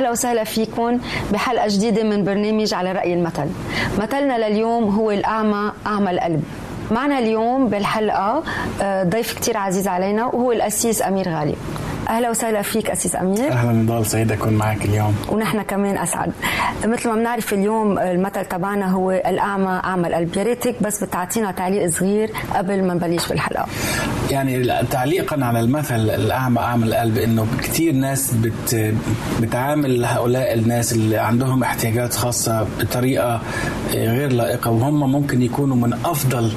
أهلا وسهلا فيكم بحلقة جديدة من برنامج على رأي المثل. مثلنا لليوم هو الأعمى أعمى القلب. معنا اليوم بالحلقة آه، ضيف كتير عزيز علينا وهو الأسيس أمير غالي. أهلا وسهلا فيك اسيس أمير. أهلا نضال سعيد أكون معك اليوم. ونحن كمان أسعد. مثل ما بنعرف اليوم المثل تبعنا هو الأعمى اعمى القلب يا ريتك بس بتعطينا تعليق صغير قبل ما نبلش بالحلقة. يعني تعليقا على المثل الأعمى اعمى القلب إنه كثير ناس بت بتعامل هؤلاء الناس اللي عندهم احتياجات خاصة بطريقة غير لائقة وهم ممكن يكونوا من أفضل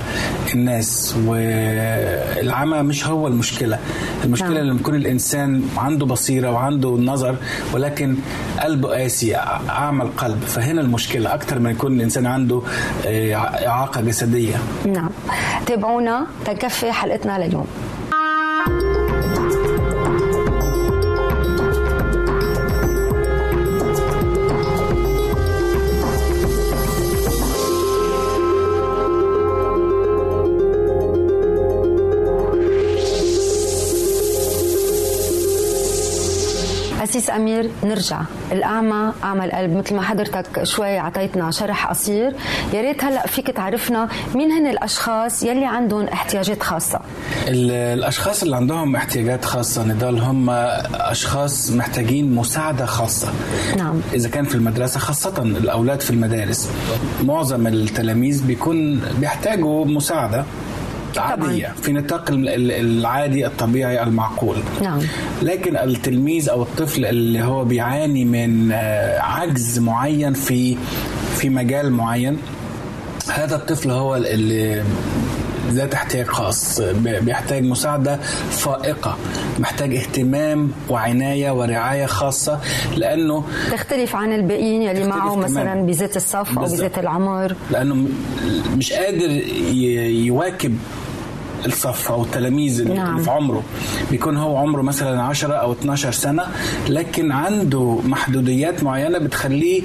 الناس والعمى مش هو المشكلة. المشكلة نعم. لما يكون الإنسان الانسان عنده بصيرة وعنده نظر ولكن قلبه قاسي أعمى القلب. فهنا المشكلة أكثر من يكون الإنسان عنده آه، إعاقة جسدية. نعم. تابعونا تكفي حلقتنا لليوم. أمير نرجع. الأعمى أعمى القلب. مثل ما حضرتك شوي عطيتنا شرح قصير. يا ريت هلأ فيك تعرفنا مين هن الأشخاص يلي عندهم احتياجات خاصة. الأشخاص اللي عندهم احتياجات خاصة نضال هم أشخاص محتاجين مساعدة خاصة. نعم. إذا كان في المدرسة خاصة الأولاد في المدارس. معظم التلاميذ بيكون بيحتاجوا مساعدة. عادية في نطاق العادي الطبيعي المعقول. نعم. لكن التلميذ أو الطفل اللي هو بيعاني من آه، عجز معين في في مجال معين هذا الطفل هو اللي ذات احتياج خاص. بيحتاج مساعدة فائقة. محتاج اهتمام وعناية ورعاية خاصة لأنه تختلف عن الباقيين يلي معه مثلا بذات الصف أو بذات العمر. لأنه مش قادر يواكب الصف أو التلاميذ نعم. اللي في عمره بيكون هو عمره مثلا 10 أو 12 سنة لكن عنده محدوديات معينة بتخليه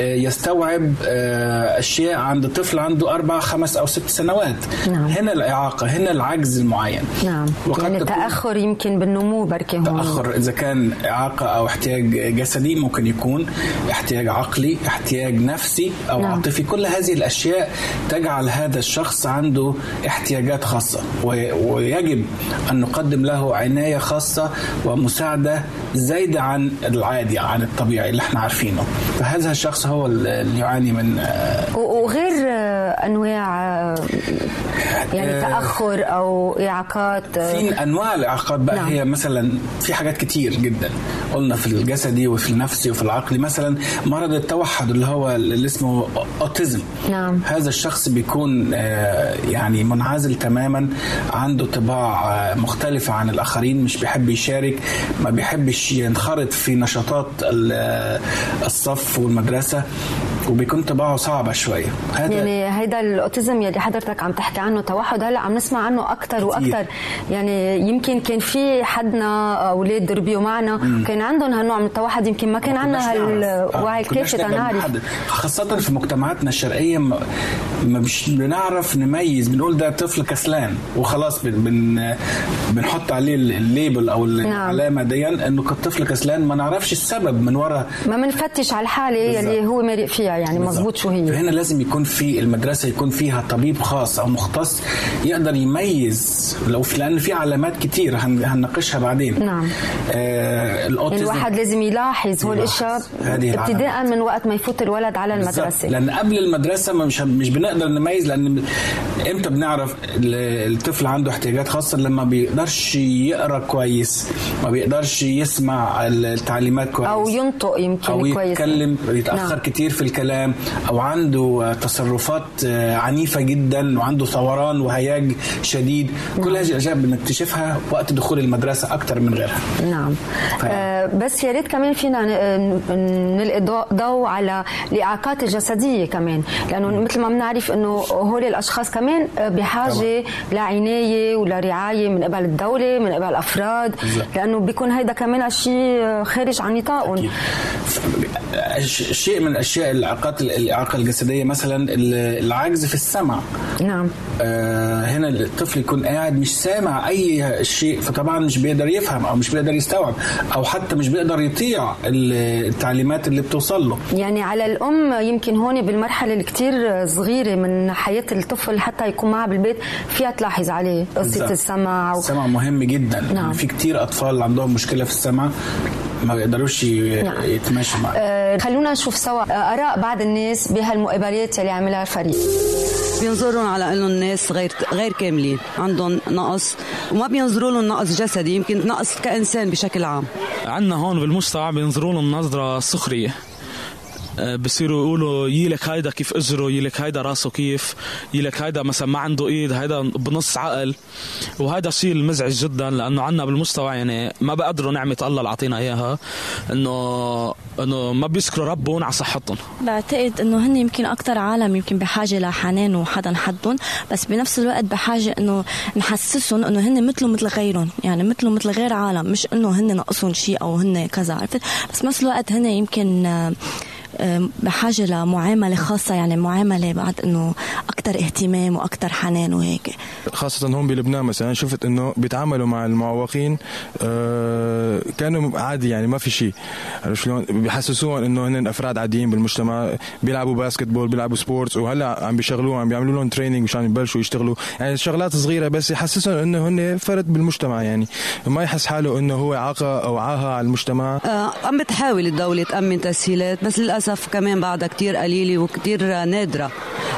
يستوعب آه، اشياء عند طفل عنده أربع خمس أو ست سنوات. نعم. هنا الإعاقة هنا العجز المعين. نعم. وقد يعني تأخر يمكن بالنمو بركي هون. تأخر. إذا كان إعاقة أو احتياج جسدي ممكن يكون احتياج عقلي احتياج نفسي أو نعم. عاطفي. كل هذه الأشياء تجعل هذا الشخص عنده احتياجات خاصة. ويجب أن نقدم له عناية خاصة ومساعدة زايدة عن العادي عن الطبيعي اللي إحنا عارفينه. فهذا الشخص هو اللي يعاني من آه، وغير آه، أنواع آه، يعني تأخر أو إعاقات في أنواع الإعاقات بقى نعم. هي مثلا في حاجات كتير جدا قلنا في الجسدي وفي النفسي وفي العقلي مثلا مرض التوحد اللي هو اللي اسمه أوتيزم نعم. هذا الشخص بيكون يعني منعزل تماما عنده طباع مختلفة عن الآخرين مش بيحب يشارك ما بيحبش ينخرط في نشاطات الصف والمدرسة uh, وبيكون طباعه صعبة شوية. هذا يعني هيدا الأوتيزم يلي حضرتك عم تحكي عنه توحد هلا عم نسمع عنه أكثر وأكثر يعني يمكن كان في حدنا أولاد ربيوا معنا مم. كان عندهم هالنوع من التوحد يمكن ما كان عندنا هالوعي الكافي تنعرف خاصة في مجتمعاتنا الشرقية ما مش بنعرف نميز بنقول ده طفل كسلان وخلاص بن بن بنحط عليه الليبل أو نعم. العلامة دي إنه كطفل كسلان ما نعرفش السبب من وراء ما بنفتش على الحالة يلي هو مريق فيها. يعني مظبوط شو هي. فهنا لازم يكون في المدرسة يكون فيها طبيب خاص أو مختص يقدر يميز لو في لأن في علامات كتير هنناقشها بعدين. نعم. آه الأوتيزم. الواحد لازم يلاحظ هو الأشياء ابتداء من وقت ما يفوت الولد على المدرسة. لأن قبل المدرسة مش مش بنقدر نميز لأن إمتى بنعرف الطفل عنده احتياجات خاصة؟ لما بيقدرش يقرأ كويس ما بيقدرش يسمع التعليمات كويس. أو ينطق يمكن أو كويس. يتكلم يتأخر نعم. كتير في الكلام. الكلام أو عنده تصرفات آه، عنيفة جدا وعنده ثوران وهياج شديد كل هذه الأشياء بنكتشفها وقت دخول المدرسة أكثر من غيرها. نعم. ف... آه بس يا ريت كمان فينا نلقي ضوء على الإعاقات الجسدية كمان. لأنه مثل ما بنعرف إنه هول الأشخاص كمان بحاجة لعنايه ولرعايه من قبل الدولة من قبل الافراد لأنه بيكون هيدا كمان شيء خارج عن نطاقهم. شيء من اشياء الإعاقات الإعاقة الجسدية مثلا العجز في السمع. نعم. آه هنا الطفل يكون قاعد مش سامع أي شيء فطبعا مش بيقدر يفهم أو مش بيقدر يستوعب أو حتى مش بيقدر يطيع التعليمات اللي بتوصل له. يعني على الأم يمكن هون بالمرحلة اللي كتير صغيرة من حياة الطفل حتى يكون معها بالبيت فيها تلاحظ عليه قصة السمع و... السمع مهم جدا. نعم. في كتير أطفال عندهم مشكلة في السمع. ما بيقدروش نعم. يتماشوا معاه آه خلونا نشوف سوا. آراء بعض الناس بهالمقابلات اللي عملها الفريق. بينظرون على إنه الناس غير غير كاملين عندهم نقص وما بينظروا لهم نقص جسدي يمكن نقص كإنسان بشكل عام. عندنا هون بالمجتمع بينظروا لهم نظره سخرية. آه، بصيروا يقولوا يلك هيدا كيف اجره يلك هيدا راسه كيف يلك هيدا مثلا ما عنده ايد هيدا بنص عقل. وهذا شيء المزعج جدا لأنه عنا بالمستوى يعني ما بقدروا نعمة الله اللي أعطينا إياها انه إنه ما بيشكروا ربهم على صحتهم. بعتقد إنه هن يمكن أكثر عالم يمكن بحاجة لحنان وحدا حدهم بس بنفس الوقت بحاجة إنه نحسسهم إنه هن مثلهم مثل غيرهم يعني مثلهم مثل غير عالم مش إنه هن ناقصهم شيء أو هن كذا عرفت؟ بس بنفس الوقت هن يمكن بحاجة لمعاملة خاصة يعني معاملة بعد إنه أكثر اهتمام وأكثر حنان وهيك. خاصة هون بلبنان مثلا شفت إنه بيتعاملوا مع المعوقين آه، كانوا عادي يعني ما في شيء. عرفت شلون؟ بيحسسوهم إنه هن أفراد عاديين بالمجتمع بيلعبوا basketball بيلعبوا sports وهلأ عم بيشغلوهم عم بيعملوا لهم training مشان يبلشوا يشتغلوا. يعني شغلات صغيرة بس يحسسهم إنه هن فرد بالمجتمع يعني. ما يحس حاله إنه هو إعاقة أو عاهة على المجتمع. آه عم بتحاول الدولة تأمن تسهيلات بس للأسف للأسف كمان بعدها كتير قليلة وكتير نادرة.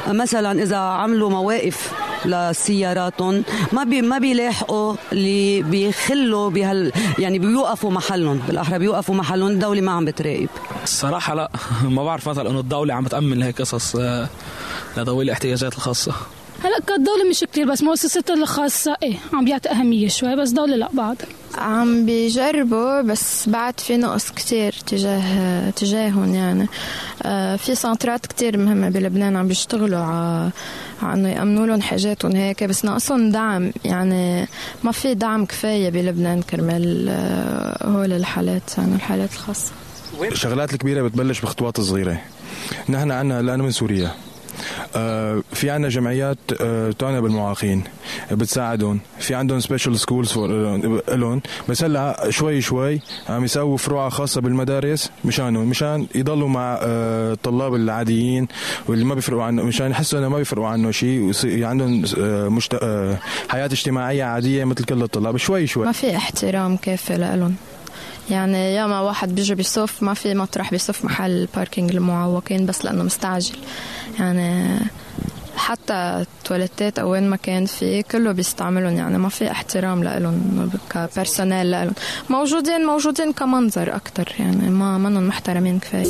مثلا إذا عملوا مواقف لسياراتهم ما بي ما بيلاحقوا اللي بيخلوا بهال يعني بيوقفوا محلهم بالأحرى بيوقفوا محلهم الدولة ما عم بتراقب. الصراحة لا ما بعرف مثلا إنه الدولة عم بتأمن لهيك قصص آه، لذوي الاحتياجات الخاصة. هلأ كدولة مش كتير بس مؤسسات الخاصة إيه عم بيعطي أهمية شوي بس دولة لا بعد عم بيجربوا بس بعد في نقص كتير تجاه تجاههم يعني. آه، في سنترات كتير مهمة بلبنان عم بيشتغلوا على انه يأمنوا لهم حاجاتهم هيك بس ناقصهم دعم. يعني ما في دعم كفاية بلبنان كرمال آه، هول الحالات يعني الحالات الخاصة. الشغلات الكبيرة بتبلش بخطوات صغيره نحن عنا لأنه من سوريا. في عندنا جمعيات آه، تعنى بالمعاقين بتساعدهم. في عندهم special schools لهم. بس هلا شوي شوي عم يسووا فروع خاصة بالمدارس مشانهم مشان يضلوا مع آه، الطلاب العاديين واللي ما بيفرقوا عنه مشان يحسوا إنه ما بيفرقوا عنه شيء عندهم مشت... حياة اجتماعية عادية مثل كل الطلاب. شوي شوي. ما في احترام كافي لهم يعني ياما واحد بيجي بيصف ما في مطرح بيصف محل parking المعوقين بس لأنه مستعجل. يعني حتى التواليتات أو وين ما كان في كله بيستعملهم. يعني ما في احترام لهم ك personnel لهم موجودين موجودين كمنظر أكثر يعني ما منهم محترمين كفاية.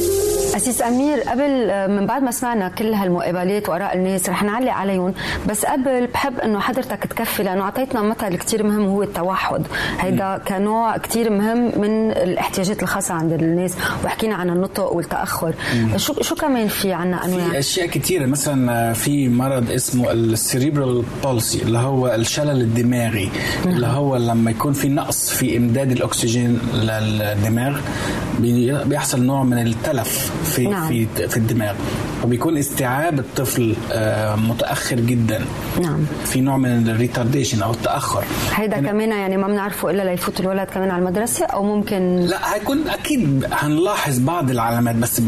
أسيس أمير قبل من بعد ما سمعنا كل هالمقابلات وآراء الناس رح نعلق عليهم. بس قبل بحب إنه حضرتك تكفي لأنه أعطيتنا مثل كثير مهم هو التوحد. هيدا كنوع كثير مهم من الاحتياجات الخاصة عند الناس. وحكينا عن النطق والتأخر. شو شو كمان في عنا أنواع؟ في أشياء كثيره مثلا في مرض اسمه ال cerebral palsy اللي هو الشلل الدماغي اللي هو لما يكون في نقص في إمداد الأكسجين للدماغ بيحصل نوع من التلف في نعم. في في الدماغ. وبيكون استيعاب الطفل آه، متأخر جدا. نعم. في نوع من ال retardation أو التأخر. هيدا يعني كمان يعني ما بنعرفه إلا ليفوت الولد كمان على المدرسة أو ممكن لا هيكون أكيد هنلاحظ بعض العلامات بس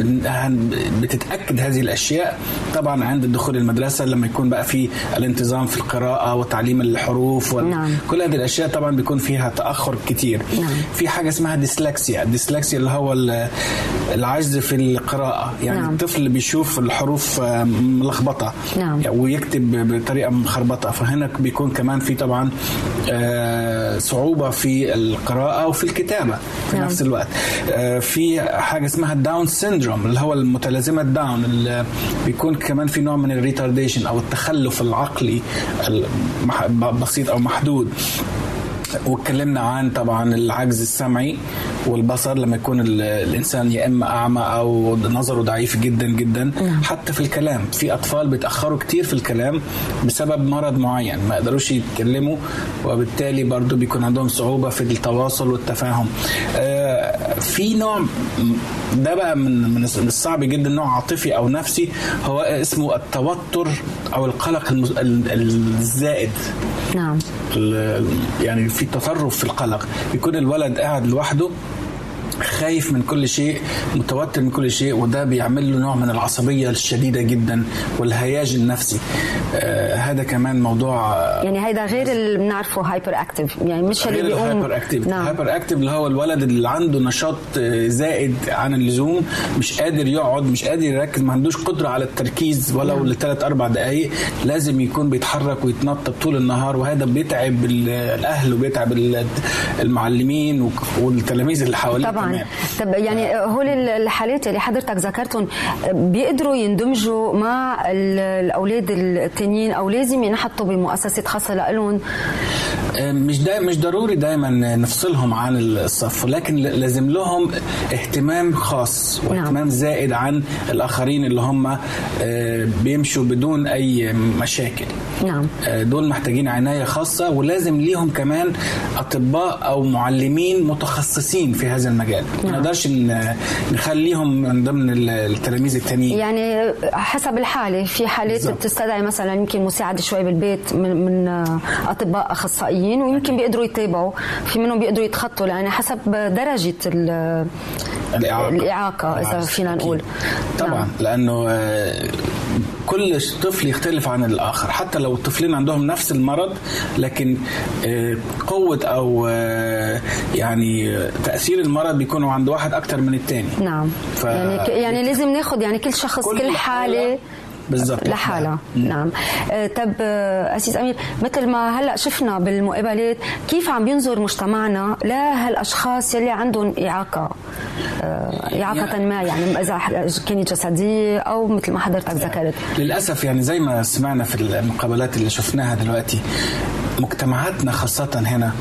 بتتأكد هذه الأشياء طبعا عند الدخول المدرسة. لما يكون بقى في الانتظام في القراءة وتعليم الحروف نعم. كل هذه الأشياء طبعا بيكون فيها تأخر كتير نعم. في حاجة اسمها dyslexia ال dyslexia اللي هو العجز في القراءة يعني نعم. الطفل بيشوف الحروف ملخبطة نعم. ويكتب بطريقة مخربطة فهنا بيكون كمان في طبعا آه، صعوبة في القراءة وفي الكتابة في نعم. نفس الوقت آه، في حاجة اسمها ال Down syndrome اللي هو المتلازمة داون اللي بيكون كمان في نوع من ال retardation أو التخلف العقلي بسيط أو محدود. واتكلمنا عن طبعا العجز السمعي والبصر لما يكون الإنسان يا إما أعمى أو نظره ضعيف جدا جدا. نعم. حتى في الكلام في أطفال بيتأخروا كتير في الكلام بسبب مرض معين ما يقدروش يتكلموا وبالتالي برضو بيكون عندهم صعوبة في التواصل والتفاهم. آه في نوع ده بقى من من الصعب جدا نوع عاطفي أو نفسي. هو اسمه التوتر أو القلق الزائد. نعم. يعني في تطرف في القلق. يكون الولد قاعد لوحده خايف من كل شيء متوتر من كل شيء وده بيعمل له نوع من العصبية الشديدة جدا والهياج النفسي. آه هذا كمان موضوع يعني هيدا غير اللي بنعرفه هايبر اكتف يعني مش اللي بيقوم hyperactive نعم. hyperactive اللي هو الولد اللي عنده نشاط زائد عن اللزوم مش قادر يقعد مش قادر يركز ما عندوش قدرة على التركيز ولو نعم. لثلاث أربع دقائق لازم يكون بيتحرك ويتنطط طول النهار وهذا بيتعب الأهل وبيتعب المعلمين والتلاميذ اللي حواليه. طبعا. طب يعني هول الحالات اللي حضرتك ذكرتهم بيقدروا يندمجوا مع الأولاد التانيين أو لازم ينحطوا بمؤسسات خاصة لهم مش دا مش ضروري دايما نفصلهم عن الصف ولكن لازم لهم اهتمام خاص واهتمام نعم. زائد عن الآخرين اللي هم بيمشوا بدون أي مشاكل نعم دول محتاجين عناية خاصة ولازم ليهم كمان أطباء أو معلمين متخصصين في هذا المجال نعم. ما نقدرش نخليهم من ضمن التلاميذ التانيين يعني حسب الحالة في حالات بالزبط. بتستدعي مثلا يمكن مساعدة شوي بالبيت من, من أطباء أخصائيين ويمكن بيقدروا يتابعوا في منهم بيقدروا يتخطوا يعني حسب درجة الإعاقة, الإعاقة إذا فينا نقول طبعا نعم. لأنه كل طفل يختلف عن الآخر. حتى لو الطفلين عندهم نفس المرض لكن قوة أو يعني تأثير المرض بيكونوا عند واحد أكتر من الثاني نعم. ف... يعني, يعني لازم ناخد يعني كل شخص كل, كل حالة بالضبط. لحالها. نعم. آه طب آه أسيس أمير مثل ما هلأ شفنا بالمقابلات كيف عم بينظر مجتمعنا لهالأشخاص يلي عندهم إعاقة؟ آه إعاقة يعني ما يعني إذا كانت جسدية أو مثل ما حضرتك ذكرت. للأسف يعني زي ما سمعنا في المقابلات اللي شفناها دلوقتي مجتمعاتنا خاصة هنا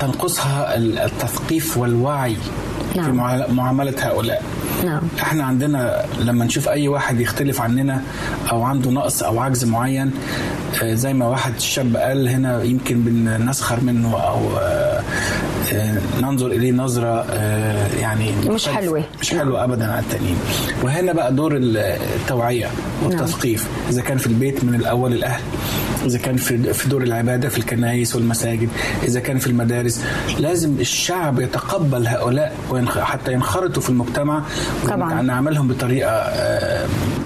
تنقصها التثقيف والوعي نعم. في معاملة هؤلاء. نعم. إحنا عندنا لما نشوف أي واحد يختلف عننا أو عنده نقص أو عجز معين زي ما واحد شاب قال هنا يمكن بنسخر منه أو ننظر إليه نظرة يعني مش حلوة. مش حلوة ابدا على التانيين. وهنا بقى دور التوعية والتثقيف إذا كان في البيت من الأول الأهل. إذا كان في في دور العبادة في الكنائس والمساجد إذا كان في المدارس لازم الشعب يتقبل هؤلاء حتى ينخرطوا في المجتمع طبعا. نعملهم بطريقة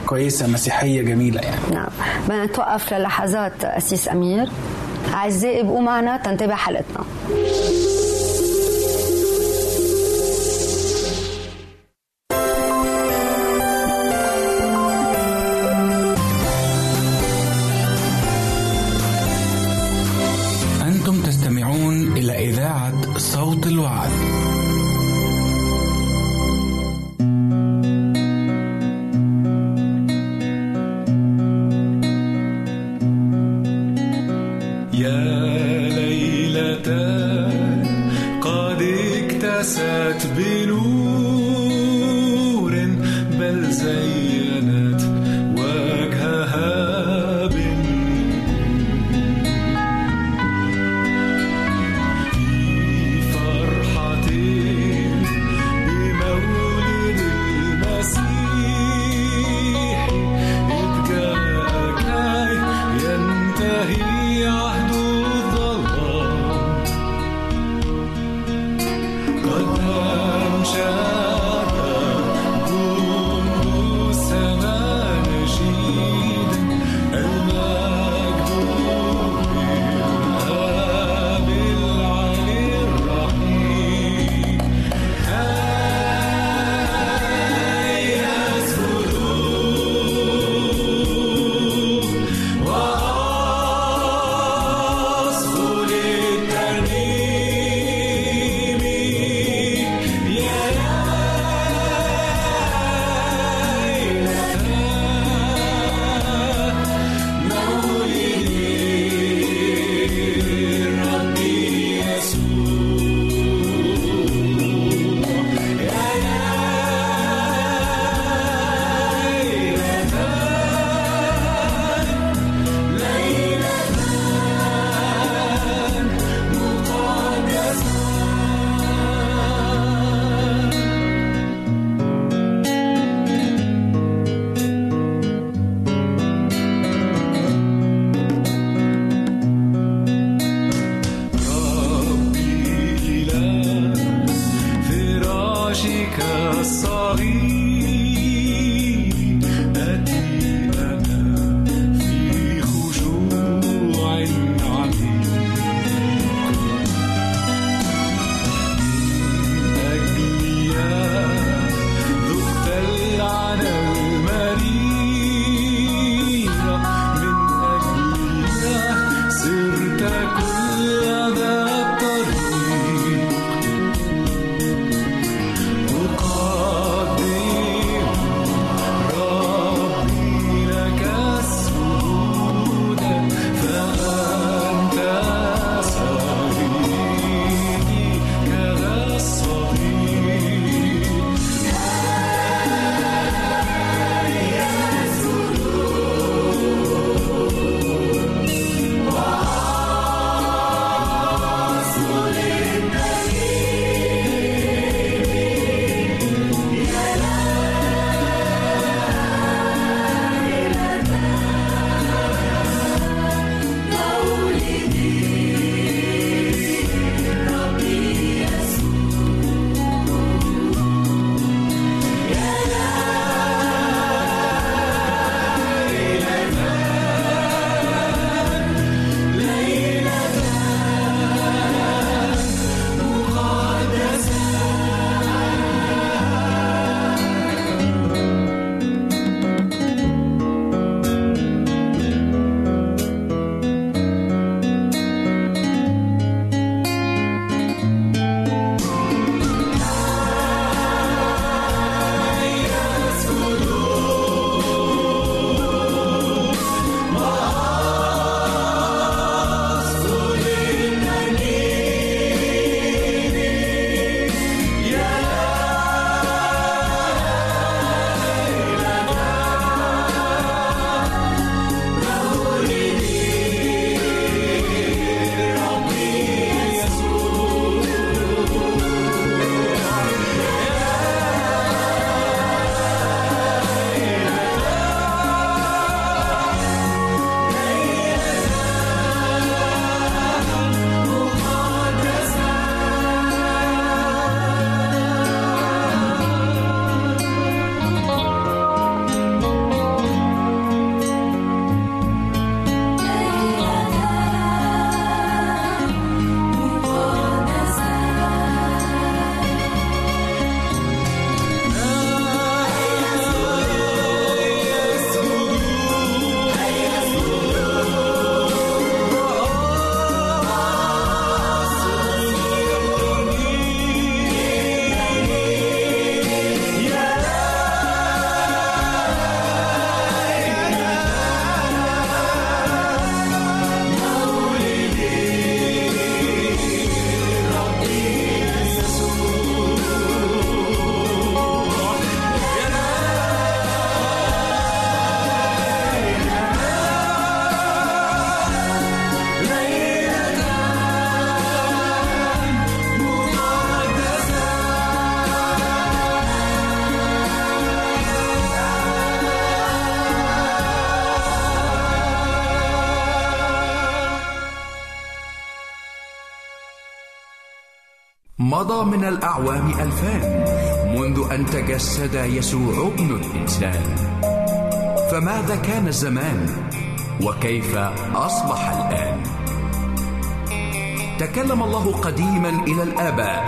كويسة مسيحية جميلة يعني. نعم. بدنا نتوقف للحظات اسيس أمير. أعزائي ابقوا معنا تنتبه حلقتنا. مضى من الأعوام ألفان منذ أن تجسد يسوع ابن الإنسان. فماذا كان الزمان؟ وكيف أصبح الآن؟ تكلم الله قديما إلى الآباء.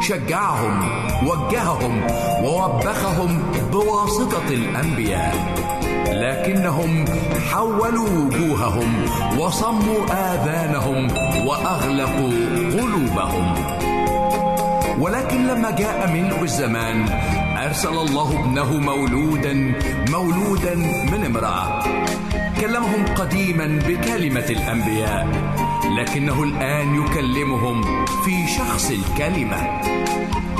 شجعهم وجههم ووبخهم بواسطة الأنبياء. لكنهم حولوا وجوههم وصموا آذانهم وأغلقوا قلوبهم. ولكن لما جاء ملء الزمان أرسل الله ابنه مولودا مولودا من امرأة. كلمهم قديما بكلمة الأنبياء لكنه الآن يكلمهم في شخص الكلمة.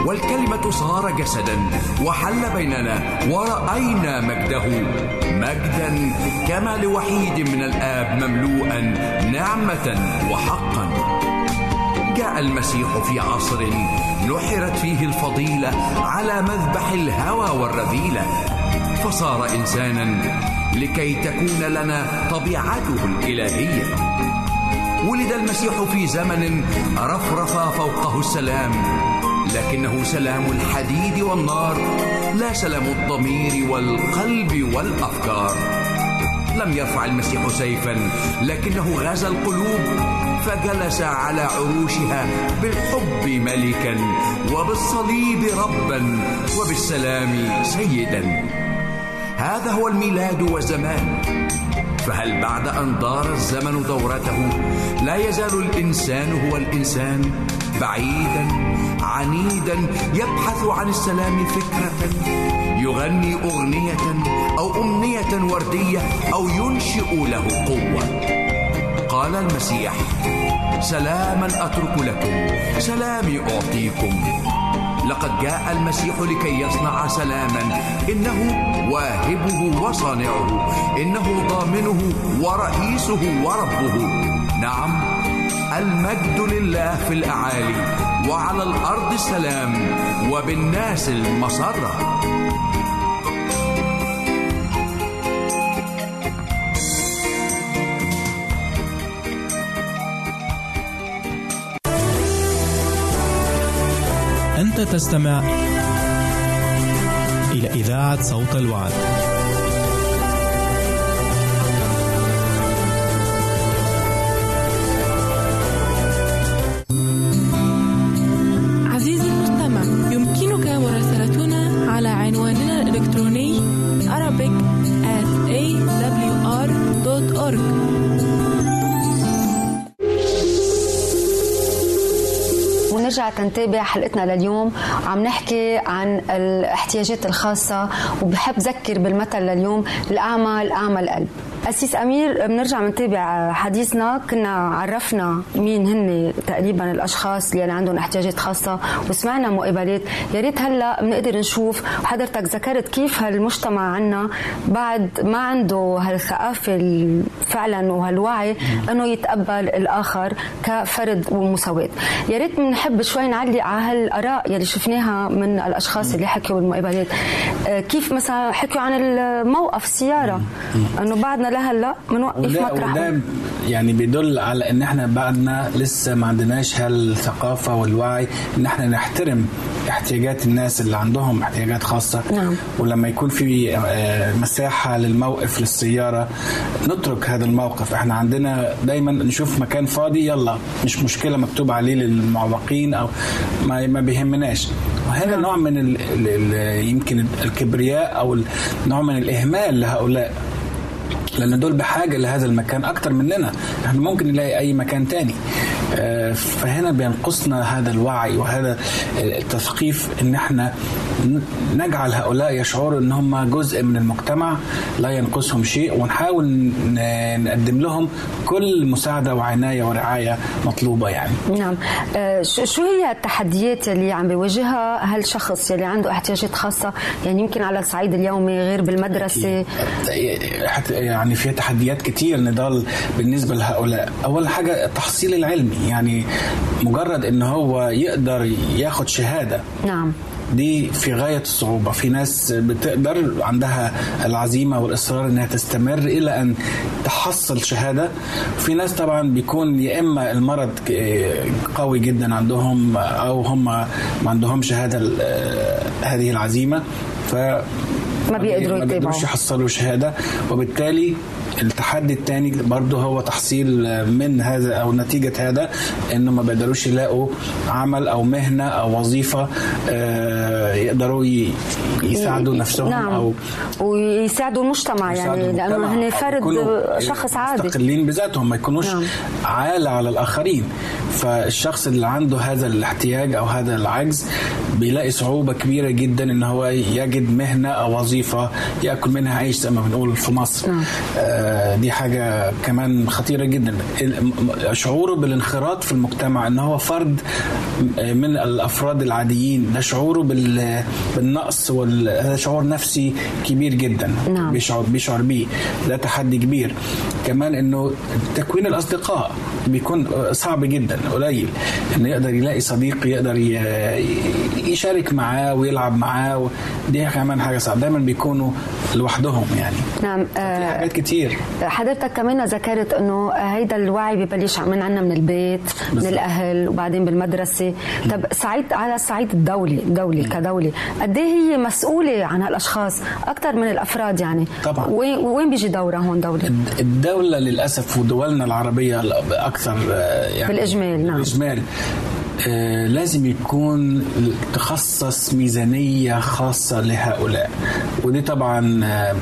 والكلمة صار جسدا وحل بيننا ورأينا مجده. مجدا كما لوحيد من الآب مملوءا نعمة وحقا. جاء المسيح في عصر نحرت فيه الفضيلة على مذبح الهوى والرذيلة. فصار إنسانا لكي تكون لنا طبيعته الإلهية. ولد المسيح في زمن رفرف فوقه السلام لكنه سلام الحديد والنار لا سلام الضمير والقلب والأفكار. لم يرفع المسيح سيفا لكنه غزا القلوب. فجلس على عروشها بالحب ملكا وبالصليب ربا وبالسلام سيدا. هذا هو الميلاد والزمان فهل بعد أن دار الزمن دورته لا يزال الإنسان هو الإنسان بعيدا عنيدا يبحث عن السلام فكرة يغني أغنية أو أمنية وردية أو ينشئ له قوة. قال المسيح سلاما أترك لكم سلامي أعطيكم. لقد جاء المسيح لكي يصنع سلاما إنه واهبه وصانعه إنه ضامنه ورئيسه وربه. نعم المجد لله في الأعالي وعلى الأرض السلام وبالناس المسره تستمع إلى إذاعة صوت الوعد. تنتابع حلقتنا لليوم. عم نحكي عن الاحتياجات الخاصة وبحب ذكر بالمثل لليوم الأعمى الأعمى القلب. أسيس أمير بنرجع بنتابع حديثنا. كنا عرفنا مين هن تقريبا الأشخاص اللي عندهم احتياجات خاصة وسمعنا مقابلات. يا ريت هلأ بنقدر نشوف حضرتك ذكرت كيف هالمجتمع عنا بعد ما عنده هالثقافة فعلا وهالوعي إنه يتقبل الآخر كفرد ومساواة. يا ريت بنحب شوي نعلق على هالآراء يلي شفناها من الأشخاص اللي حكوا بالمقابلات. آه، كيف مثلا حكوا عن الموقف السيارة. إنه بعدنا لهلا بنوقف وده, مطرح. يعني بيدل على إن إحنا بعدنا لسه ما عندناش هالثقافة والوعي إن إحنا نحترم احتياجات الناس اللي عندهم احتياجات خاصة. نعم. ولما يكون في آه، مساحة للموقف للسيارة نترك هذا الموقف. إحنا عندنا دايما نشوف مكان فاضي يلا مش مشكلة مكتوب عليه للمعوقين أو ما ما بيهمناش. وهنا نوع من ال ال ال يمكن الكبرياء أو نوع من الإهمال لهؤلاء. لأن دول بحاجة لهذا المكان أكتر مننا. إحنا ممكن نلاقي أي مكان تاني. آه، فهنا بينقصنا هذا الوعي وهذا التثقيف إن إحنا نجعل هؤلاء يشعروا إن هم جزء من المجتمع لا ينقصهم شيء ونحاول نقدم لهم كل مساعدة وعناية ورعاية مطلوبة يعني. نعم. آه، شو هي التحديات اللي عم بيواجهها هالشخص اللي عنده احتياجات خاصة؟ يعني يمكن على الصعيد اليومي غير بالمدرسة. حت- يعني في تحديات كتير نضال بالنسبة لهؤلاء. أول حاجة التحصيل العلمي يعني مجرد إن هو يقدر ياخد شهادة. نعم. دي في غاية الصعوبة. في ناس بتقدر عندها العزيمة والإصرار إنها تستمر إلى أن تحصل شهادة. في ناس طبعا بيكون يا إما المرض قوي جدا عندهم أو هم ما عندهمش هذا هذه العزيمة. ف ما بيقدروا ما بيقدروش. يحصلوا شهادة. وبالتالي التحدي الثاني برضه هو تحصيل من هذا أو نتيجة هذا إنه ما بيقدروش يلاقوا عمل أو مهنة أو وظيفة آه، يقدروا يساعدوا نفسهم نعم. أو ويساعدوا المجتمع يعني لأنه هن فرد شخص عادي. مستقلين بذاتهم ما يكونوش نعم. عالة على الآخرين. فالشخص اللي عنده هذا الاحتياج أو هذا العجز بيلاقي صعوبة كبيرة جدا إن هو يجد مهنة أو وظيفة يأكل منها عيش زي ما بنقول في مصر. نعم. آه دي حاجة كمان خطيرة جدا. شعوره بالانخراط في المجتمع إن هو فرد من الأفراد العاديين. ده شعوره بال- بالنقص وال- هذا شعور نفسي كبير جدا. نعم. بيشعر بيشعر بيه. ده تحدي كبير. كمان إنه تكوين الأصدقاء بيكون صعب جدا. قليل. إنه يقدر يلاقي صديق يقدر يشارك معاه ويلعب معاه دي كمان حاجة صعبة. دايما بيكونوا لوحدهم يعني. نعم آه، حاجات كتير. حضرتك كمان ذكرت إنه هيدا الوعي ببلش من عنا من البيت من بالضبط. الأهل وبعدين بالمدرسة. طب صعيد على الصعيد الدولي دولي كدولي قد إيه هي مسؤولة عن هالأشخاص؟ أكثر من الأفراد يعني. طبعاً. وين بيجي دورها هون دولي الدولة للأسف ودولنا العربية أكثر آه، يعني Ismael, no. Ismael. آه، لازم يكون تخصص ميزانية خاصة لهؤلاء ودي طبعا آه،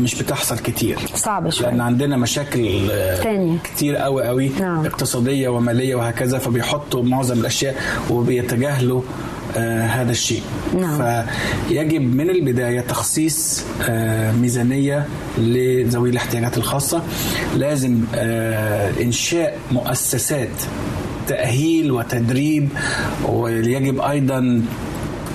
مش بتحصل كتير صعبة شوي لأن عندنا مشاكل آه، تانية. كتير قوي قوي نعم. اقتصادية ومالية وهكذا فبيحطوا معظم الأشياء وبيتجاهلوا آه هذا الشيء نعم. فيجب من البداية تخصيص آه ميزانية لذوي الاحتياجات الخاصة لازم آه إنشاء مؤسسات تأهيل وتدريب ويجب أيضا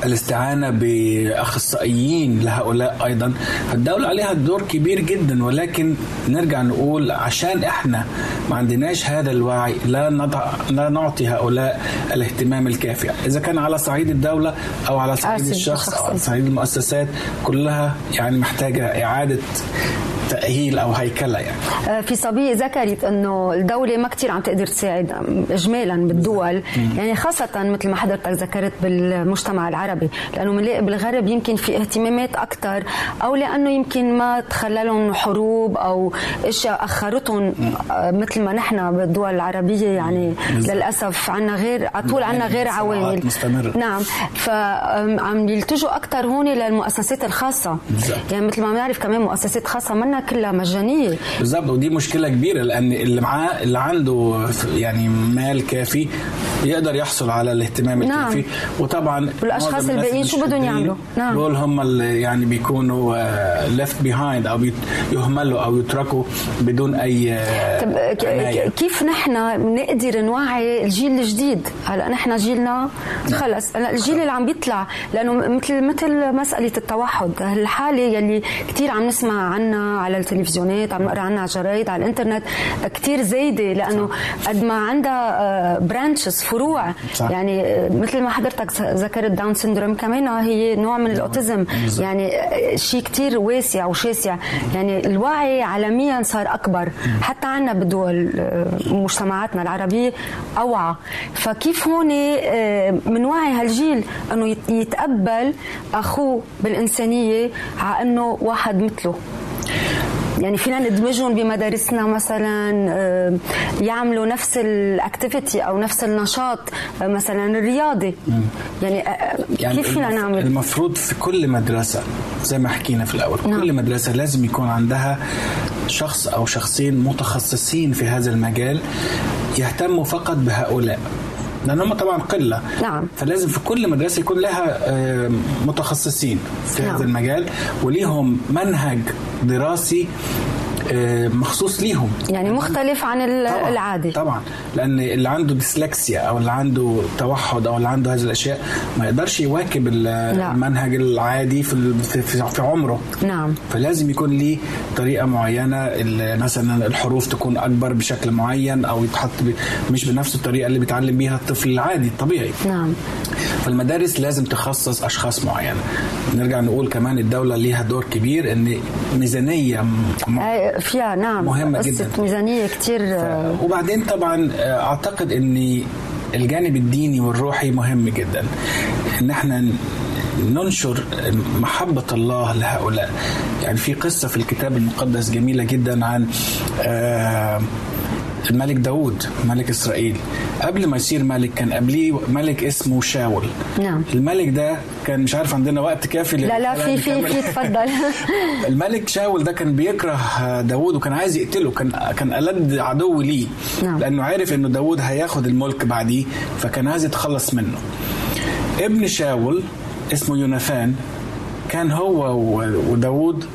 الاستعانة بأخصائيين لهؤلاء أيضا الدولة عليها دور كبير جدا ولكن نرجع نقول عشان إحنا ما عندناش هذا الوعي لا, نضع لا نعطي هؤلاء الاهتمام الكافي إذا كان على صعيد الدولة أو على صعيد الشخص أو. على صعيد المؤسسات كلها يعني محتاجة إعادة تأهيل أو هيكلة يعني. آه، في صبية ذكرت إنه الدولة ما كتير عم تقدر تساعد اجمالا بالدول. يعني خاصة مثل ما حضرتك ذكرت بالمجتمع العربي لأنه بنلاقي بالغرب يمكن في اهتمامات أكثر أو لأنه يمكن ما تخللهم حروب أو إشياء أخرتهم آه، مثل ما نحن بالدول العربية يعني بالضبط. للأسف عنا غير على طول عنا غير عوامل. مستمرة. نعم. فعم يلتجوا أكثر هون للمؤسسات الخاصة. بالضبط. يعني مثل ما بنعرف كمان مؤسسات خاصة منا كلها مجانية بالظبط ودي مشكلة كبيرة لأن اللي معاه اللي عنده يعني مال كافي يقدر يحصل على الاهتمام نعم. الكافي وطبعا الناس الباقيين شو بدهم يعملوا؟ نعم. دول هم اللي يعني بيكونوا left behind أو يهملوا أو يتركوا بدون أي آه، طب عناية. ك- كيف نحن نقدر نوعي الجيل الجديد هلا نحن جيلنا خلص هلا الجيل اللي عم بيطلع لأنه مثل مثل مسألة التوحد الحالة يلي كثير عم نسمع عنها على التلفزيونات عم نقرا عنها على الجرايد على الإنترنت كثير زايدة لأنه قد ما عندها branches فروع. صح. يعني آه، مثل ما حضرتك ذكرت Down syndrome كمان هي نوع من ال autism بالضبط. يعني شيء كتير واسع وشاسع. يعني الوعي عالميا صار أكبر. حتى عنا بدول آه، مجتمعاتنا العربية أوعى. فكيف هون بنوعي هالجيل إنه يت- يتقبل أخوه بالإنسانية على إنه واحد مثله؟ يعني فينا ندمجهم بمدارسنا مثلا آه، يعملوا نفس الأكتيفيتي أو نفس النشاط آه، مثلا الرياضي. يعني آه، كيف فينا نعمل؟ المفروض في كل مدرسة زي ما حكينا في الأول نعم. كل مدرسة لازم يكون عندها شخص أو شخصين متخصصين في هذا المجال يهتموا فقط بهؤلاء. لأن هم طبعا قلة نعم. فلازم في كل مدرسة يكون لها متخصصين في نعم. هذا المجال وليهم منهج دراسي مخصوص ليهم. يعني مختلف عن طبعاً العادي. طبعا. لأن اللي عنده ديسلكسيا أو اللي عنده توحد أو اللي عنده هذه الأشياء ما يقدرش يواكب ال- المنهج العادي في في, عمره. نعم. فلازم يكون ليه طريقة معينة مثلا الحروف تكون أكبر بشكل معين أو يتحط مش بنفس الطريقة اللي بيتعلم بيها الطفل العادي الطبيعي. نعم. فالمدارس لازم تخصص أشخاص معينة. نرجع نقول كمان الدولة ليها دور كبير إن ميزانية آه، فيها نعم. مهمة قصة جداً. ميزانية كتير. آه، وبعدين طبعا آه، أعتقد إن الجانب الديني والروحي مهم جدا. ان إحنا ننشر محبة الله لهؤلاء. يعني في قصة في الكتاب المقدس جميلة جدا عن آه، الملك داود ملك إسرائيل. قبل ما يصير ملك كان قبليه ملك اسمه شاول. نعم. الملك ده كان مش عارف عندنا وقت كافي لا لا في في. في تفضل الملك شاول ده كان بيكره داود وكان عايز يقتله كان كان ألد عدو ليه. نعم. لأنه عارف إنه داود هياخد الملك بعديه فكان عايز يتخلص منه. ابن شاول اسمه يوناثان كان هو وداود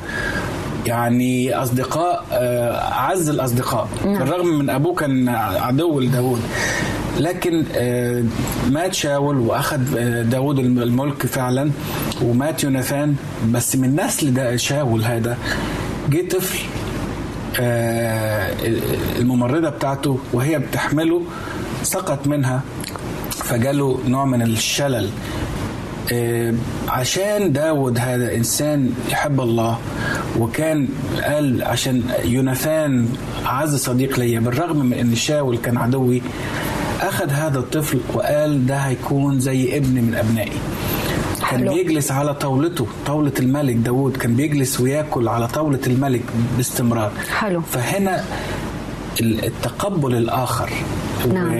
يعني أصدقاء آه، أعز الأصدقاء. نعم. بالرغم من أبوه كان عدو لداود لكن آه، مات شاول وأخذ آه، داود الم- الملك فعلا ومات يوناثان. بس من نسل ده شاول هذا جه طفل الممرضة بتاعته وهي بتحمله سقط منها فجاله نوع من الشلل. عشان داود هذا إنسان يحب الله وكان قال عشان يوناثان أعز صديق ليا بالرغم من أن شاول كان عدوي أخذ هذا الطفل وقال ده هيكون زي ابن من أبنائي كان. بيجلس على طاولته طاولة الملك داود كان بيجلس وياكل على طاولة الملك باستمرار حلو. فهنا ال- التقبل الآخر نعم.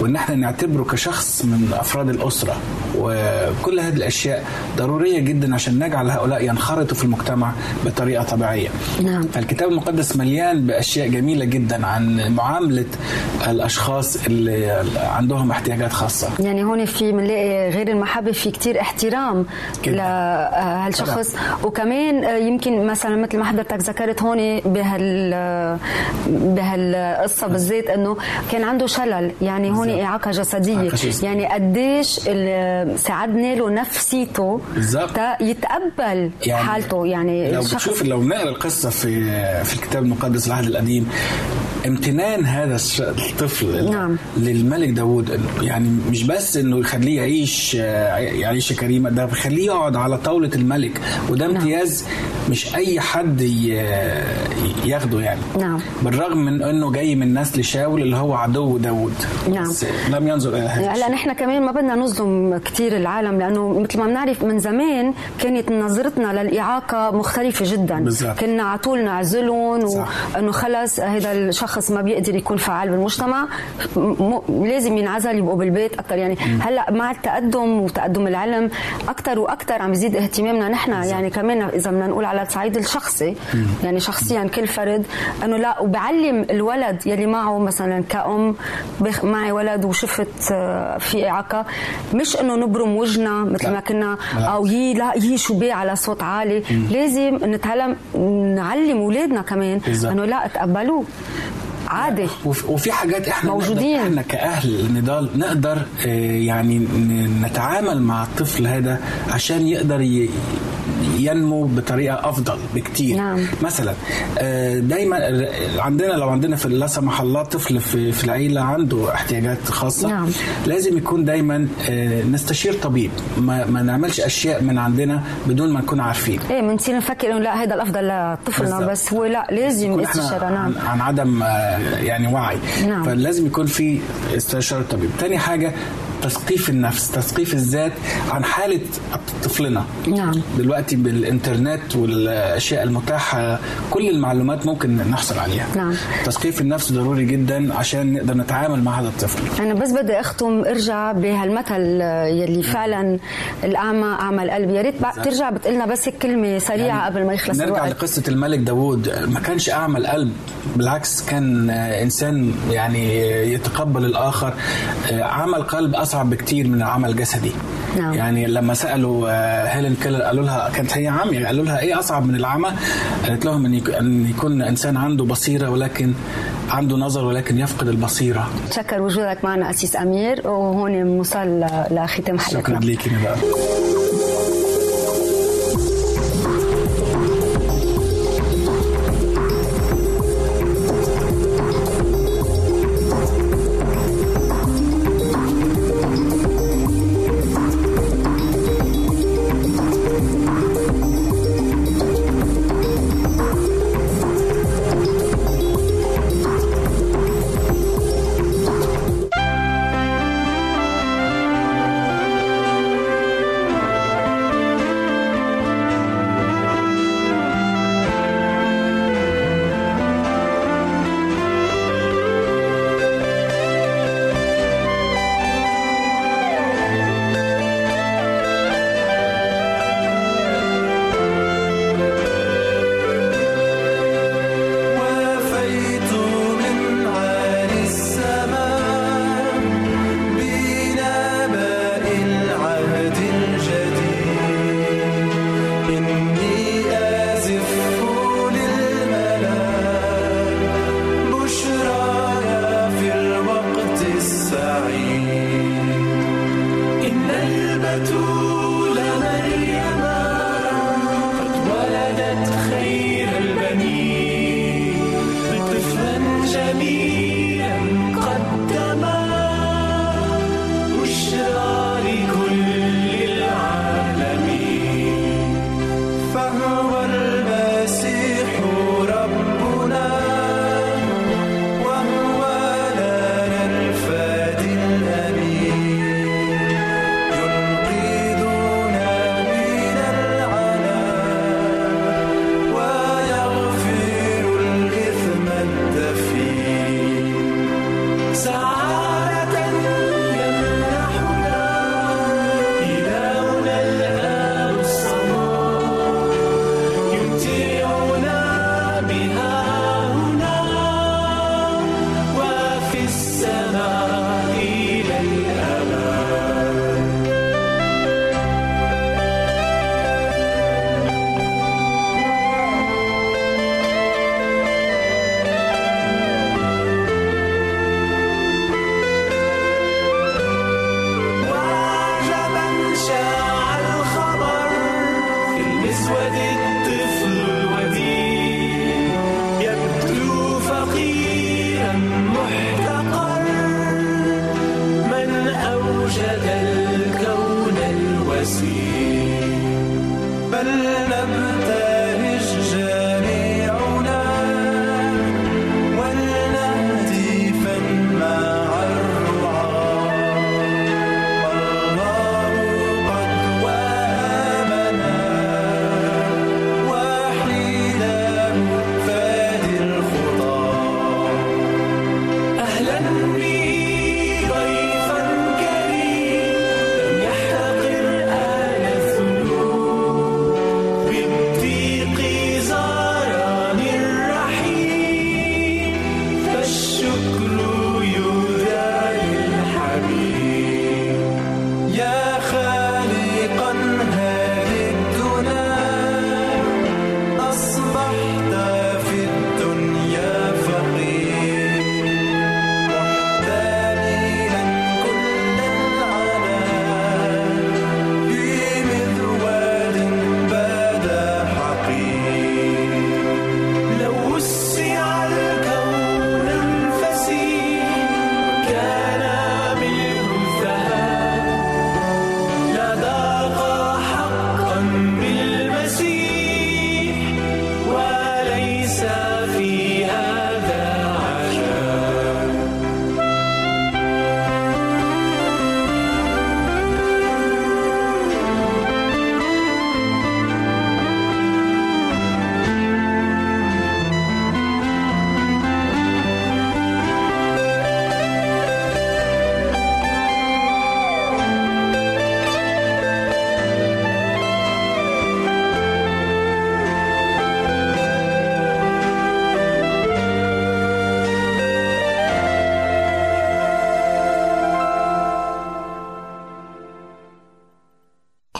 وان إحنا نعتبره كشخص من افراد الاسره وكل هذه الاشياء ضرورية جدا عشان نجعل هؤلاء ينخرطوا في المجتمع بطريقة طبيعية. نعم. فالكتاب المقدس مليان بأشياء جميلة جدا عن معاملة الأشخاص اللي عندهم احتياجات خاصة. يعني هون في بنلاقي غير المحبة في كتير احترام. لهالشخص وكمان آه، يمكن مثلا مثل ما حضرتك ذكرت هون بهال بهالقصة بالذات إنه كان عنده شلل. يعني هون إعاقة جسدية. يعني قديش ساعدنا له نفسيته بالظبط. يتقبل يعني حالته. يعني لو الشخص- بتشوف لو نقرأ القصة في في الكتاب المقدس العهد القديم امتنان هذا الطفل نعم. للملك إنه يعني مش بس إنه يخليه يعيش يعيش كريمه ده بيخليه يقعد على طاولة الملك. وده امتياز مش أي حد ياخده يعني نعم. بالرغم من إنه جاي من نسل شاول اللي هو عدو داود نعم. بس لم ينظر إلى هذا هلا نحن كمان ما بدنا نظلم كثير العالم لأنه مثل ما بنعرف من زمان كانت نظرتنا للإعاقة مختلفة جدا بالظبط. كنا على طول نعزلهم. وانه خلص هذا الشخص ما بيقدر يكون فعال بالمجتمع م- م- لازم ينعزل يبقوا بالبيت أكثر يعني هلأ مع التقدم وتقدم العلم أكثر وأكثر عم يزيد اهتمامنا نحن يعني كمان إذا بدنا نقول على الصعيد الشخصي يعني شخصيا كل فرد أنه لا وبعلم الولد يلي معه مثلا كأم معي ولد وشفت آه، في إعاقة مش إنه نبرم وجهنا مثل. ما كنا. أو يي لا يي شو بيه على صوت عالي لازم نتعلم نعلم اولادنا كمان. إنه لا تقبلوه عادي وف- وفي حاجات إحنا موجودين. إحنا كأهل نضال نقدر آه، يعني نتعامل مع الطفل هذا عشان يقدر ي- ينمو بطريقة أفضل بكتير نعم. مثلا آه، دايما عندنا لو عندنا في لا سمح الله طفل في, في العيلة عنده احتياجات خاصة نعم. لازم يكون دايما آه، نستشير طبيب ما, ما نعملش أشياء من عندنا بدون ما نكون عارفين إيه بنصير نفكر إنه لا هذا الأفضل لطفلنا. بس هو لا لازم استشاره نعم عن, عن عدم يعني وعي نعم. فلازم يكون في استشارة طبيب تاني حاجة تثقيف النفس تثقيف الذات عن حالة طفلنا. نعم. دلوقتي بالإنترنت والأشياء المتاحة كل المعلومات ممكن نحصل عليها. نعم. تثقيف النفس ضروري جدا عشان نقدر نتعامل مع هذا الطفل. أنا بس بدي أختم أرجع بهالمثل يلي فعلا الأعمى أعمى القلب. يا ريت ترجع بتقلنا بس كلمة سريعة يعني قبل ما يخلص نرجع الوقت. لقصة الملك داود ما كانش أعمى القلب بالعكس كان إنسان يعني يتقبل الآخر. آه، عمل قلب أصعب بكتير من العمل الجسدي نعم. يعني لما سألوا آه، هيلين كيلر قالوا لها كانت هي عاميه قالوا لها إيه أصعب من العمى؟ قالت لهم إن يك- إن يكون إنسان عنده بصيرة ولكن عنده نظر ولكن يفقد البصيرة شكر وجودك معنا أسيس أمير وهون وصل لختام شكرا حلقتنا ليكي بقى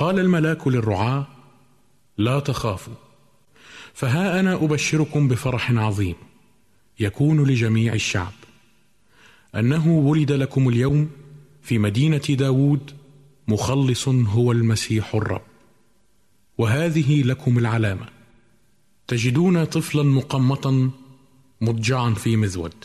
قال الملاك للرعاة لا تخافوا فها أنا أبشركم بفرح عظيم يكون لجميع الشعب. أنه ولد لكم اليوم في مدينة داود مخلص هو المسيح الرب. وهذه لكم العلامة. تجدون طفلا مقمطا مضجعا في مذود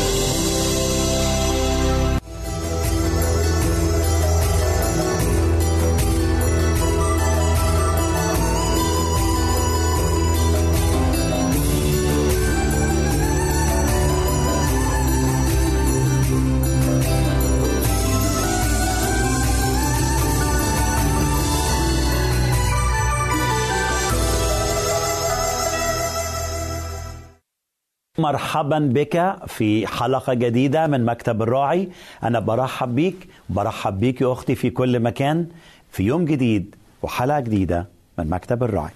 مرحبا بك في حلقة جديدة من مكتب الراعي. أنا برحب بيك برحب بيك يا أختي في كل مكان في يوم جديد وحلقة جديدة من مكتب الراعي.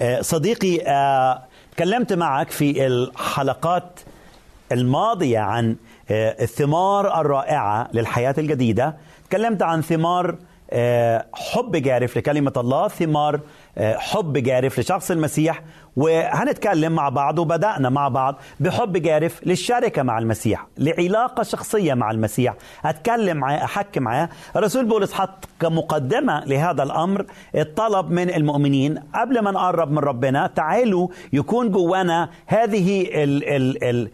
آه، صديقي آه، تكلمت معك في الحلقات الماضية عن آه، الثمار الرائعة للحياة الجديدة. تكلمت عن ثمار حب جارف لكلمة الله ثمار حب جارف لشخص المسيح وهنتكلم مع بعض وبدأنا مع بعض بحب جارف للشركة مع المسيح لعلاقة شخصية مع المسيح. أتكلم معاه أحكي معاه. الرسول بولس حط كمقدمة لهذا الأمر الطلب من المؤمنين قبل ما نقرب من ربنا تعالوا يكون جوانا هذه ال ال ال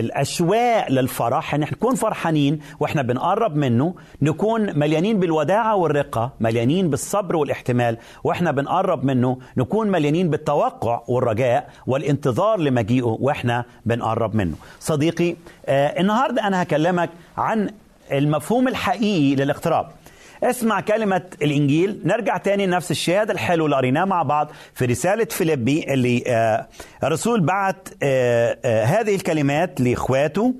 الأشواق للفرح. ان نكون فرحانين وإحنا بنقرب منه. نكون مليانين بالوداعة والرقة مليانين بالصبر والاحتمال وإحنا بنقرب منه. نكون مليانين بالتوقع والرجاء والانتظار لمجيئه وإحنا بنقرب منه. صديقي آه النهارده أنا هكلمك عن المفهوم الحقيقي للاقتراب. اسمع كلمة الإنجيل نرجع تاني لنفس الشهادة الحلو اللي قريناه مع بعض في رسالة فيليبي اللي آه الرسول بعت آه آه هذه الكلمات لإخواته.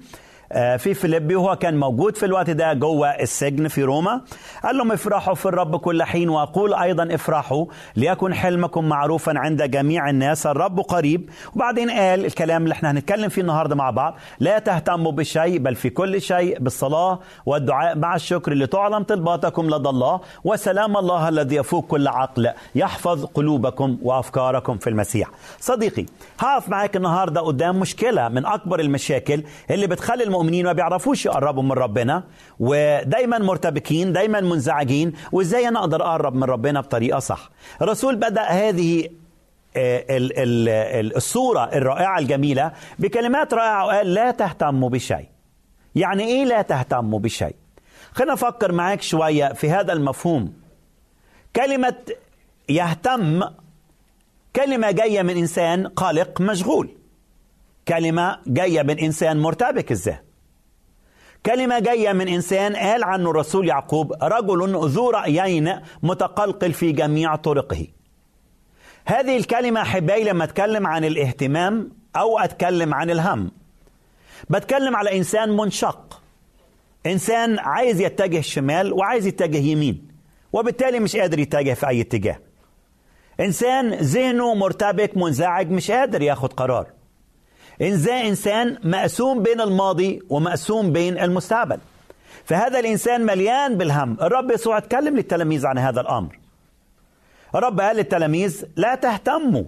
في فيليبي وهو كان موجود في الوقت ده جوه السجن في روما. قال لهم افرحوا في الرب كل حين وأقول أيضا افرحوا ليكن حلمكم معروفا عند جميع الناس. الرب قريب. وبعدين قال الكلام اللي إحنا هنتكلم فيه النهارده مع بعض لا تهتموا بشيء بل في كل شيء بالصلاة والدعاء مع الشكر لتعلم طلباتكم لدى الله. وسلام الله الذي يفوق كل عقل يحفظ قلوبكم وأفكاركم في المسيح. صديقي هقف معاك النهارده قدام مشكلة من أكبر المشاكل اللي بتخلي المؤمنين ما بيعرفوش يقربوا من ربنا ودايما مرتبكين دايما منزعجين وإزاي أنا أقدر أقرب من ربنا بطريقة صح؟ الرسول بدأ هذه ال ال الصورة الرائعة الجميلة بكلمات رائعة وقال لا تهتموا بشيء. يعني إيه لا تهتموا بشيء؟ خلينا نفكر معاك شوية في هذا المفهوم. كلمة يهتم كلمة جاية من إنسان قلق مشغول. كلمة جاية من إنسان مرتبك الذهن كلمة جاية من إنسان قال عنه الرسول يعقوب رجل ذو رأيين متقلقل في جميع طرقه. هذه الكلمة أحبائي لما أتكلم عن الاهتمام أو أتكلم عن الهم. بتكلم على إنسان منشق. إنسان عايز يتجه شمال وعايز يتجه يمين وبالتالي مش قادر يتجه في أي اتجاه. إنسان ذهنه مرتبك منزعج مش قادر ياخد قرار. إنسان إنسان مقسوم بين الماضي ومقسوم بين المستقبل. فهذا الإنسان مليان بالهم. الرب يسوع اتكلم للتلاميذ عن هذا الأمر. الرب قال للتلاميذ لا تهتموا.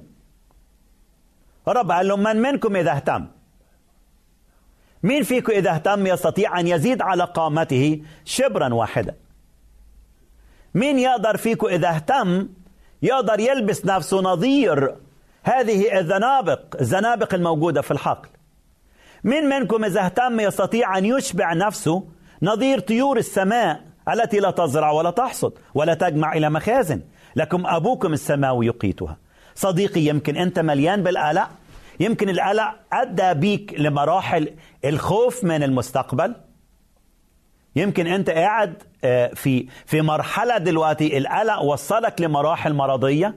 الرب قال لهم من منكم إذا اهتم؟ مين فيكم إذا اهتم يستطيع أن يزيد على قامته شبرا واحدا؟ مين يقدر فيكم إذا اهتم يقدر يلبس نفسه نظير هذه الزنابق الزنابق الموجودة في الحقل. من منكم إذا اهتم يستطيع أن يشبع نفسه نظير طيور السماء التي لا تزرع ولا تحصد ولا تجمع إلى مخازن. لكم أبوكم السماوي يقيتها. صديقي يمكن أنت مليان بالقلق يمكن القلق أدى بيك لمراحل الخوف من المستقبل. يمكن أنت قاعد آه، في في مرحلة دلوقتي القلق وصلك لمراحل مرضية.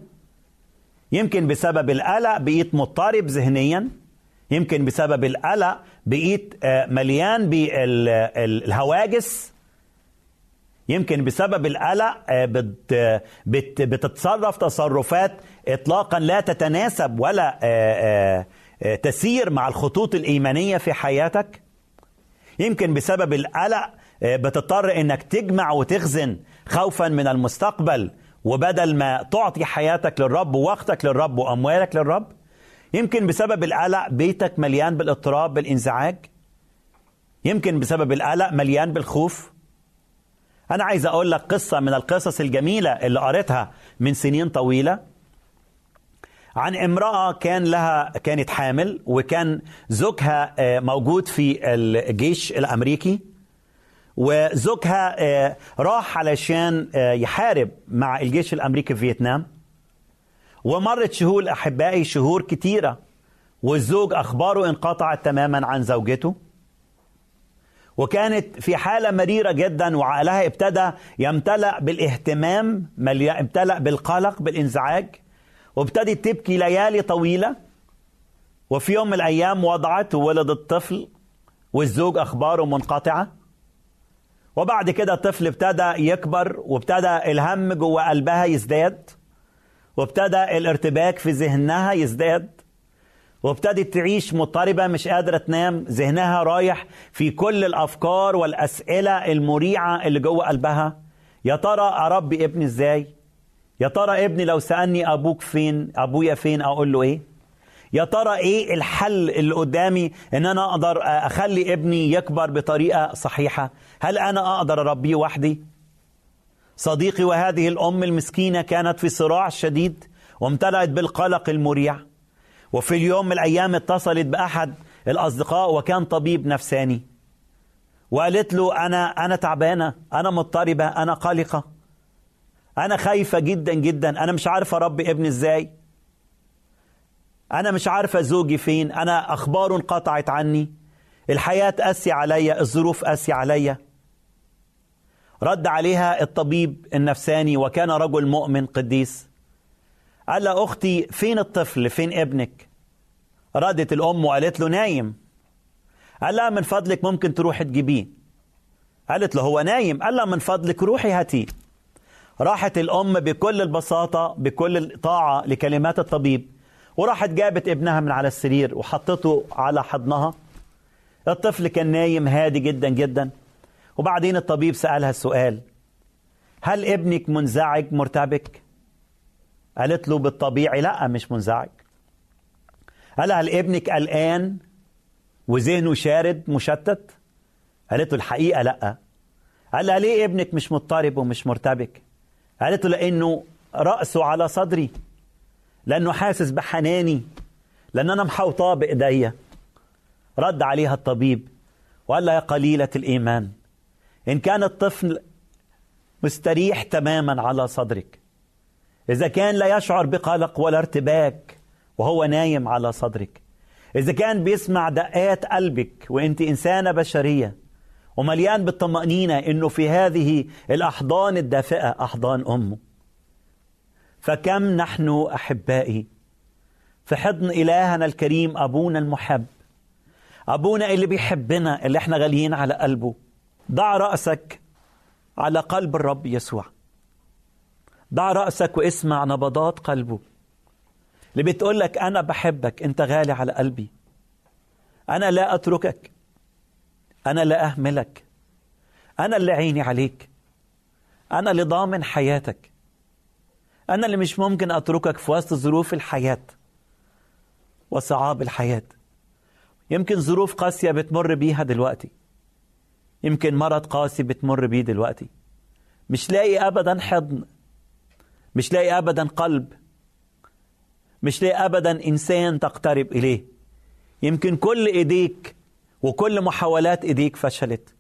يمكن بسبب القلق بقيت مضطرب ذهنيا. يمكن بسبب القلق بقيت آه، مليان بالهواجس يمكن بسبب القلق آه، بت بت بتتصرف تصرفات اطلاقا لا تتناسب ولا آه، تسير مع الخطوط الإيمانية في حياتك. يمكن بسبب القلق بتضطر إنك تجمع وتخزن خوفا من المستقبل. وبدل ما تعطي حياتك للرب ووقتك للرب وأموالك للرب يمكن بسبب القلق بيتك مليان بالاضطراب بالانزعاج. يمكن بسبب القلق مليان بالخوف. أنا عايز أقول لك قصة من القصص الجميلة اللي قريتها من سنين طويلة. عن امرأة كان لها كانت حامل وكان زوجها آه، موجود في الجيش الأمريكي. وزوجها آه، راح علشان آه، يحارب مع الجيش الأمريكي في فيتنام. ومرت شهور أحبائي شهور كتيرة. والزوج أخباره انقطعت تماما عن زوجته. وكانت في حالة مريرة جدا وعقلها ابتدى يمتلأ بالاهتمام امتلأ بالقلق بالانزعاج. وابتدت تبكي ليالي طويلة. وفي يوم من الأيام وضعت وولدت طفل والزوج أخباره منقطعة. وبعد كده الطفل ابتدى يكبر وابتدى الهم جوه قلبها يزداد وابتدى الارتباك في ذهنها يزداد وابتدت تعيش مضطربة مش قادرة تنام ذهنها رايح في كل الأفكار والأسئلة المريعة اللي جوه قلبها. يا ترى أربي ابني إزاي؟ يا ترى ابني لو سألني أبوك فين أبويا فين أقول له إيه؟ يا ترى إيه الحل اللي قدامي إن أنا أقدر أخلي ابني يكبر بطريقة صحيحة؟ هل أنا أقدر أربيه وحدي؟ صديقي وهذه الأم المسكينة كانت في صراع شديد وامتلأت بالقلق المريع. وفي اليوم من الأيام اتصلت بأحد الأصدقاء وكان طبيب نفساني. وقالت له أنا أنا تعبانة أنا مضطربة أنا قلقة أنا خايفة جدا جدا أنا مش عارفة أربي ابني إزاي. أنا مش عارفة زوجي فين أنا أخباره انقطعت عني. الحياة قاسية عليا الظروف قاسية عليا. رد عليها الطبيب النفساني وكان رجل مؤمن قديس. قال لها أختي فين الطفل؟ فين ابنك؟ ردت الأم وقالت له نايم. قال لها من فضلك ممكن تروحي تجيبيه. قالت له هو نايم. قال لها من فضلك روحي هاتيه. راحت الأم بكل البساطة بكل الطاعة لكلمات الطبيب. وراحت جابت ابنها من على السرير وحطته على حضنها. الطفل كان نايم هادي جدا جدا. وبعدين الطبيب سألها السؤال هل ابنك منزعج مرتبك؟ قالت له بالطبيعي لا مش منزعج. قال هل ابنك قلقان وذهنه شارد مشتت؟ قالت له الحقيقة لا. قال لها ليه ابنك مش مضطرب ومش مرتبك؟ قالت له لأنه رأسه على صدري. لأنه حاسس بحناني لأن أنا محوطاه بإيديا رد عليها الطبيب وقال لها يا قليلة الإيمان إن كان الطفل مستريح تماما على صدرك إذا كان لا يشعر بقلق ولا ارتباك وهو نايم على صدرك إذا كان بيسمع دقات قلبك وأنت إنسانة بشرية ومليان بالطمأنينة إنه في هذه الأحضان الدافئة أحضان أمه. فكم نحن أحبائي؟ في حضن إلهنا الكريم أبونا المحب. أبونا اللي بيحبنا اللي إحنا غاليين على قلبه. ضع رأسك على قلب الرب يسوع. ضع رأسك واسمع نبضات قلبه. اللي بتقول لك أنا بحبك أنت غالي على قلبي. أنا لا أتركك. أنا لا أهملك. أنا اللي عيني عليك. أنا اللي ضامن حياتك. أنا اللي مش ممكن أتركك في وسط ظروف الحياة وصعاب الحياة. يمكن ظروف قاسية بتمر بيها دلوقتي. يمكن مرض قاسي بتمر بيه دلوقتي. مش لاقي ابدا حضن. مش لاقي ابدا قلب. مش لاقي ابدا إنسان تقترب إليه. يمكن كل إيديك وكل محاولات إيديك فشلت.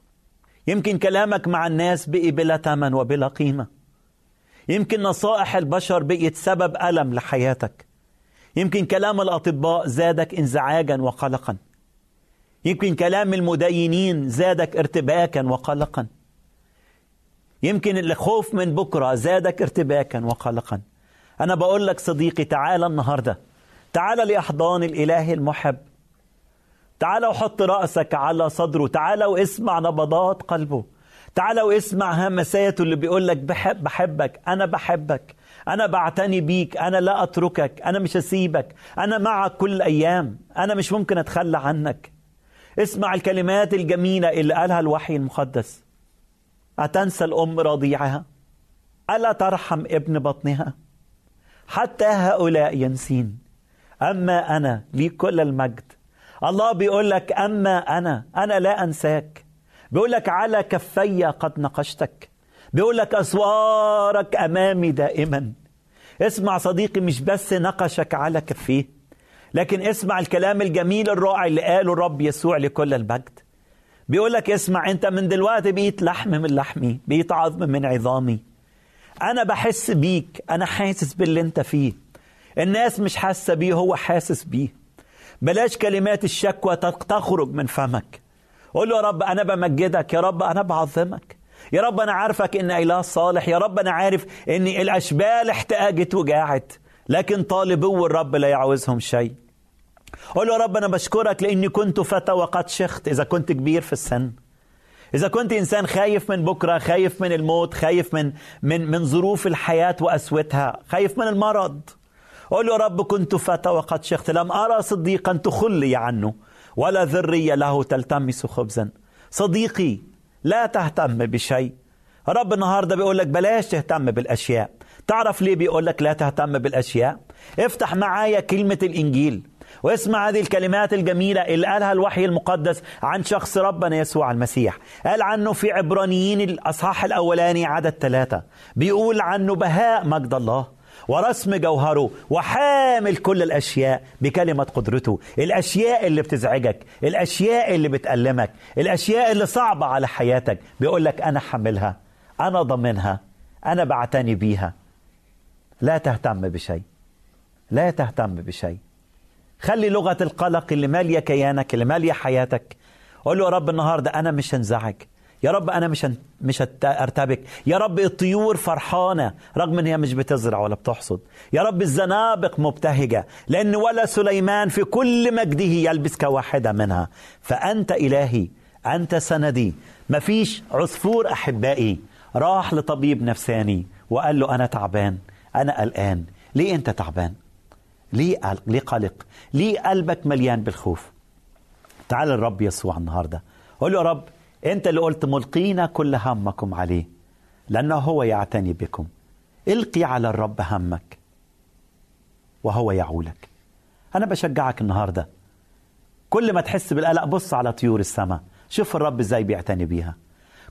يمكن كلامك مع الناس بقي بلا ثمن وبلا قيمة. يمكن نصائح البشر بقيت سبب ألم لحياتك. يمكن كلام الأطباء زادك انزعاجا وقلقا. يمكن كلام المدينين زادك ارتباكا وقلقا. يمكن الخوف من بكرة زادك ارتباكا وقلقا. أنا بقول لك صديقي تعال النهاردة. تعال لأحضان الإله المحب. تعال وحط رأسك على صدره. تعال واسمع نبضات قلبه. تعال واسمع همساته اللي بيقول لك بحب بحبك أنا بحبك أنا بعتني بيك أنا لا أتركك أنا مش هسيبك أنا معك كل أيام أنا مش ممكن أتخلى عنك. اسمع الكلمات الجميلة اللي قالها الوحي المقدس. أتنسى الأم رضيعها؟ ألا ترحم ابن بطنها؟ حتى هؤلاء ينسين. أما أنا لي كل المجد. الله بيقول لك أما أنا أنا لا أنساك. بيقول لك على كفي قد نقشتك. بيقول لك أسوارك أمامي دائما. اسمع صديقي مش بس نقشك على كفيه لكن اسمع الكلام الجميل الرائع اللي قاله الرب يسوع لكل المجد بيقول لك اسمع انت من دلوقتي بقيت لحم من لحمي بقيت عظم من عظامي. أنا بحس بيك أنا حاسس باللي أنت فيه. الناس مش حاسة بيه هو حاسس بيه. بلاش كلمات الشكوى تخرج من فمك. قول له يا رب أنا بمجدك يا رب أنا بعظمك. يا رب أنا عارفك ان اله صالح يا رب أنا عارف ان الأشبال احتاجت وجاعت لكن طالبو الرب لا يعوزهم شيء. قول له يا رب أنا بشكرك لإني كنت فتى وقد شخت. إذا كنت كبير في السن إذا كنت إنسان خايف من بكرة خايف من الموت خايف من من من ظروف الحياة وأسوتها خايف من المرض. قول له يا رب كنت فتى وقد شخت. لم أرى صديقا تخلي عنه. ولا ذرية له تلتمس خبزا. صديقي لا تهتم بشيء. رب النهارده بيقول لك بلاش تهتم بالأشياء. تعرف ليه بيقول لك لا تهتم بالأشياء؟ افتح معايا كلمة الإنجيل واسمع هذه الكلمات الجميلة اللي قالها الوحي المقدس عن شخص ربنا يسوع المسيح. قال عنه في عبرانيين الأصحاح الأولاني عدد ثلاثة. بيقول عنه بهاء مجد الله. ورسم جوهره وحامل كل الأشياء بكلمة قدرته. الأشياء اللي بتزعجك الأشياء اللي بتألمك الأشياء اللي صعبة على حياتك. بيقول لك أنا حملها أنا ضمنها أنا بعتني بيها. لا تهتم بشيء. لا تهتم بشيء. خلي لغة القلق اللي مالية كيانك اللي مالية حياتك. قول له يا رب النهاردة أنا مش هنزعج. يا رب أنا مش. مش هرتبك يا رب الطيور فرحانة رغم إن هي مش بتزرع ولا بتحصد. يا رب الزنابق مبتهجة لأن ولا سليمان في كل مجده يلبس كواحدة منها. فأنت إلهي أنت سندي. مفيش عصفور أحبائي. راح لطبيب نفساني وقال له أنا تعبان أنا قلقان. ليه أنت تعبان؟ ليه ليه قلق؟ ليه قلبك مليان بالخوف؟ تعال الرب يسوع النهارده. قول له يا رب انت اللي قلت ملقينا كل همكم عليه لأنه هو يعتني بكم. القي على الرب همك وهو يعولك. أنا بشجعك النهارده. كل ما تحس بالقلق بص على طيور السماء شوف الرب إزاي بيعتني بيها.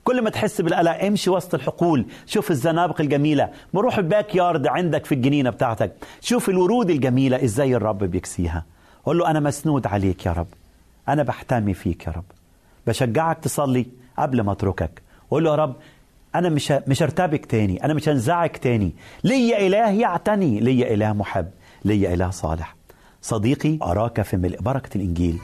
كل ما تحس بالقلق امشي وسط الحقول شوف الزنابق الجميلة. بروح الباك يارد عندك في الجنينة بتاعتك. شوف الورود الجميلة إزاي الرب بيكسيها. قول له أنا مسنود عليك يا رب. أنا بحتمي فيك يا رب. بشجعك تصلي قبل ما أتركك. قول له يا رب أنا مش مش هرتبك تاني أنا مش هنزعج تاني. ليا إله يعتني ليا إله محب ليا إله صالح. صديقي أراك في ملء بركة الإنجيل.